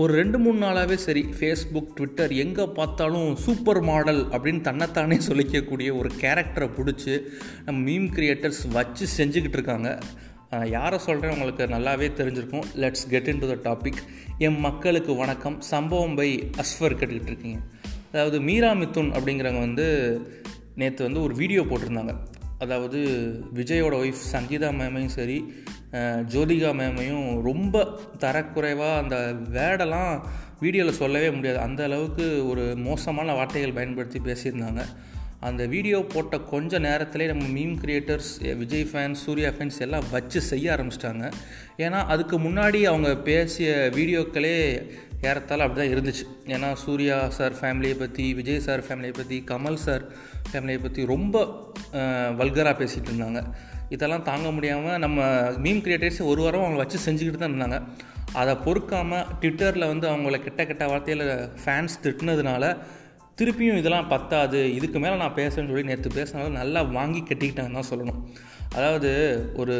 ஒரு ரெண்டு மூணு நாளாகவே சரி ஃபேஸ்புக் ட்விட்டர் எங்கே பார்த்தாலும் சூப்பர் மாடல் அப்படின்னு தன்னைத்தானே சொல்லிக்கக்கூடிய ஒரு கேரக்டரை பிடிச்சி நம்ம மீம் கிரியேட்டர்ஸ் வச்சு செஞ்சுக்கிட்டு இருக்காங்க. யாரை சொல்கிறேன் உங்களுக்கு நல்லாவே தெரிஞ்சிருக்கும். Let's get into the topic என் மக்களுக்கு வணக்கம். சம்பவம் பை அஸ்வர் கேட்டுக்கிட்டு இருக்கீங்க. அதாவது மீரா மித்துன் அப்படிங்கிறவங்க வந்து நேற்று வந்து ஒரு வீடியோ போட்டிருந்தாங்க. அதாவது விஜயோட ஒய்ஃப் சங்கீதா மேமையும் சரி ஜோதிகா மேமையும் ரொம்ப தரக்குறைவாக அந்த வேர்டெல்லாம் வீடியோவில் சொல்லவே முடியாது. அந்த அளவுக்கு ஒரு மோசமான வார்த்தைகள் பயன்படுத்தி பேசியிருந்தாங்க. அந்த வீடியோ போட்ட கொஞ்ச நேரத்திலே நம்ம meme creators Vijay fans Suriya fans எல்லாம் வச்சு செய்ய ஆரம்பிச்சிட்டாங்க. ஏன்னா அதுக்கு முன்னாடி அவங்க பேசிய வீடியோக்களே ஏறத்தால் அப்படி தான் இருந்துச்சு. ஏன்னா சூர்யா சார் ஃபேமிலியை பற்றி விஜய் சார் ஃபேமிலியை பற்றி கமல் சார் ஃபேமிலியை பற்றி ரொம்ப வல்கராக பேசிகிட்டு இருந்தாங்க. இதெல்லாம் தாங்க முடியாமல் நம்ம மீம் கிரியேட்டர்ஸ் ஒரு வாரம் அவங்கள வச்சு செஞ்சுக்கிட்டு தான் இருந்தாங்க. அதை பொறுக்காமல் ட்விட்டரில் வந்து அவங்கள கெட்ட கெட்ட வார்த்தையில் ஃபேன்ஸ் திட்டினதுனால திருப்பியும் இதெல்லாம் பத்தாது இதுக்கு மேலே நான் பேசுகிறேன்னு சொல்லி நேற்று பேசினால நல்லா வாங்கி கட்டிக்கிட்டாங்கன்னு தான் சொல்லணும். அதாவது ஒரு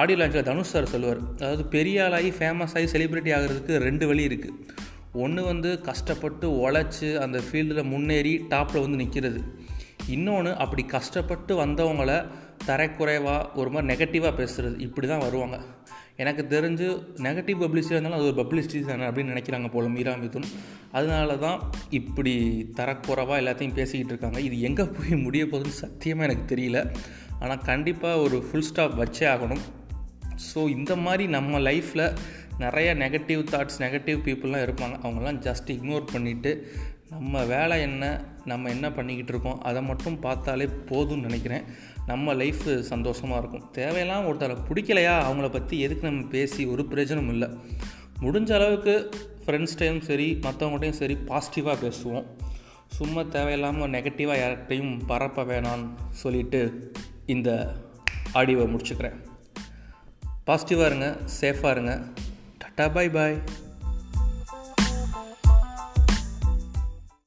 ஆடியோ லான்ச்சில் தனுஷ் சார் சொல்லுவார். அதாவது பெரிய ஆளாகி ஃபேமஸ் ஆகி செலிப்ரிட்டி ஆகிறதுக்கு ரெண்டு வழி இருக்குது ஒன்று வந்து கஷ்டப்பட்டு உழைச்சி அந்த ஃபீல்டில் முன்னேறி டாப்பில் வந்து நிற்கிறது இன்னொன்று அப்படி கஷ்டப்பட்டு வந்தவங்கள தரக்குறைவாக ஒரு மாதிரி நெகட்டிவாக பேசுகிறது இப்படி தான் வருவாங்க. எனக்கு தெரிஞ்சு நெகட்டிவ் பப்ளிசிட்டி இருந்தாலும் அது ஒரு பப்ளிசிட்டி தானே அப்படின்னு நினைக்கிறாங்க போல மீரா மிதுன். அதனால தான் இப்படி தரக்குறைவாக எல்லாத்தையும் பேசிக்கிட்டு இருக்காங்க. இது எங்கே போய் முடிய போகுதுன்னு சத்தியமாக எனக்கு தெரியல. ஆனால் கண்டிப்பாக ஒரு ஃபுல் ஸ்டாப் வச்சே ஆகணும். ஸோ இந்த மாதிரி நம்ம லைஃப்பில் நிறைய நெகட்டிவ் தாட்ஸ் நெகட்டிவ் பீப்புளெலாம் இருப்பாங்க. அவங்கெல்லாம் ஜஸ்ட் இக்னோர் பண்ணிவிட்டு நம்ம வேலை என்ன நம்ம என்ன பண்ணிக்கிட்டு இருக்கோம் அதை மட்டும் பார்த்தாலே போதும்னு நினைக்கிறேன். நம்ம லைஃப் சந்தோஷமாக இருக்கும். தேவையெல்லாம் ஒருத்தரை பிடிக்கலையா அவங்கள பற்றி எதுக்கு நம்ம பேசி ஒரு பிரயோஜனம் இல்லை. முடிஞ்ச அளவுக்கு ஃப்ரெண்ட்ஸ்டையும் சரி மற்றவங்கள்டையும் சரி பாசிட்டிவாக பேசுவோம். சும்மா தேவையில்லாமல் நெகட்டிவாக யார்கிட்டையும் பரப்ப வேணான்னு சொல்லிட்டு இந்த ஆடியோவை முடிச்சுக்கிறேன். பாசிட்டிவாக இருங்க சேஃபாக இருங்க. டாட்டா பாய் பாய்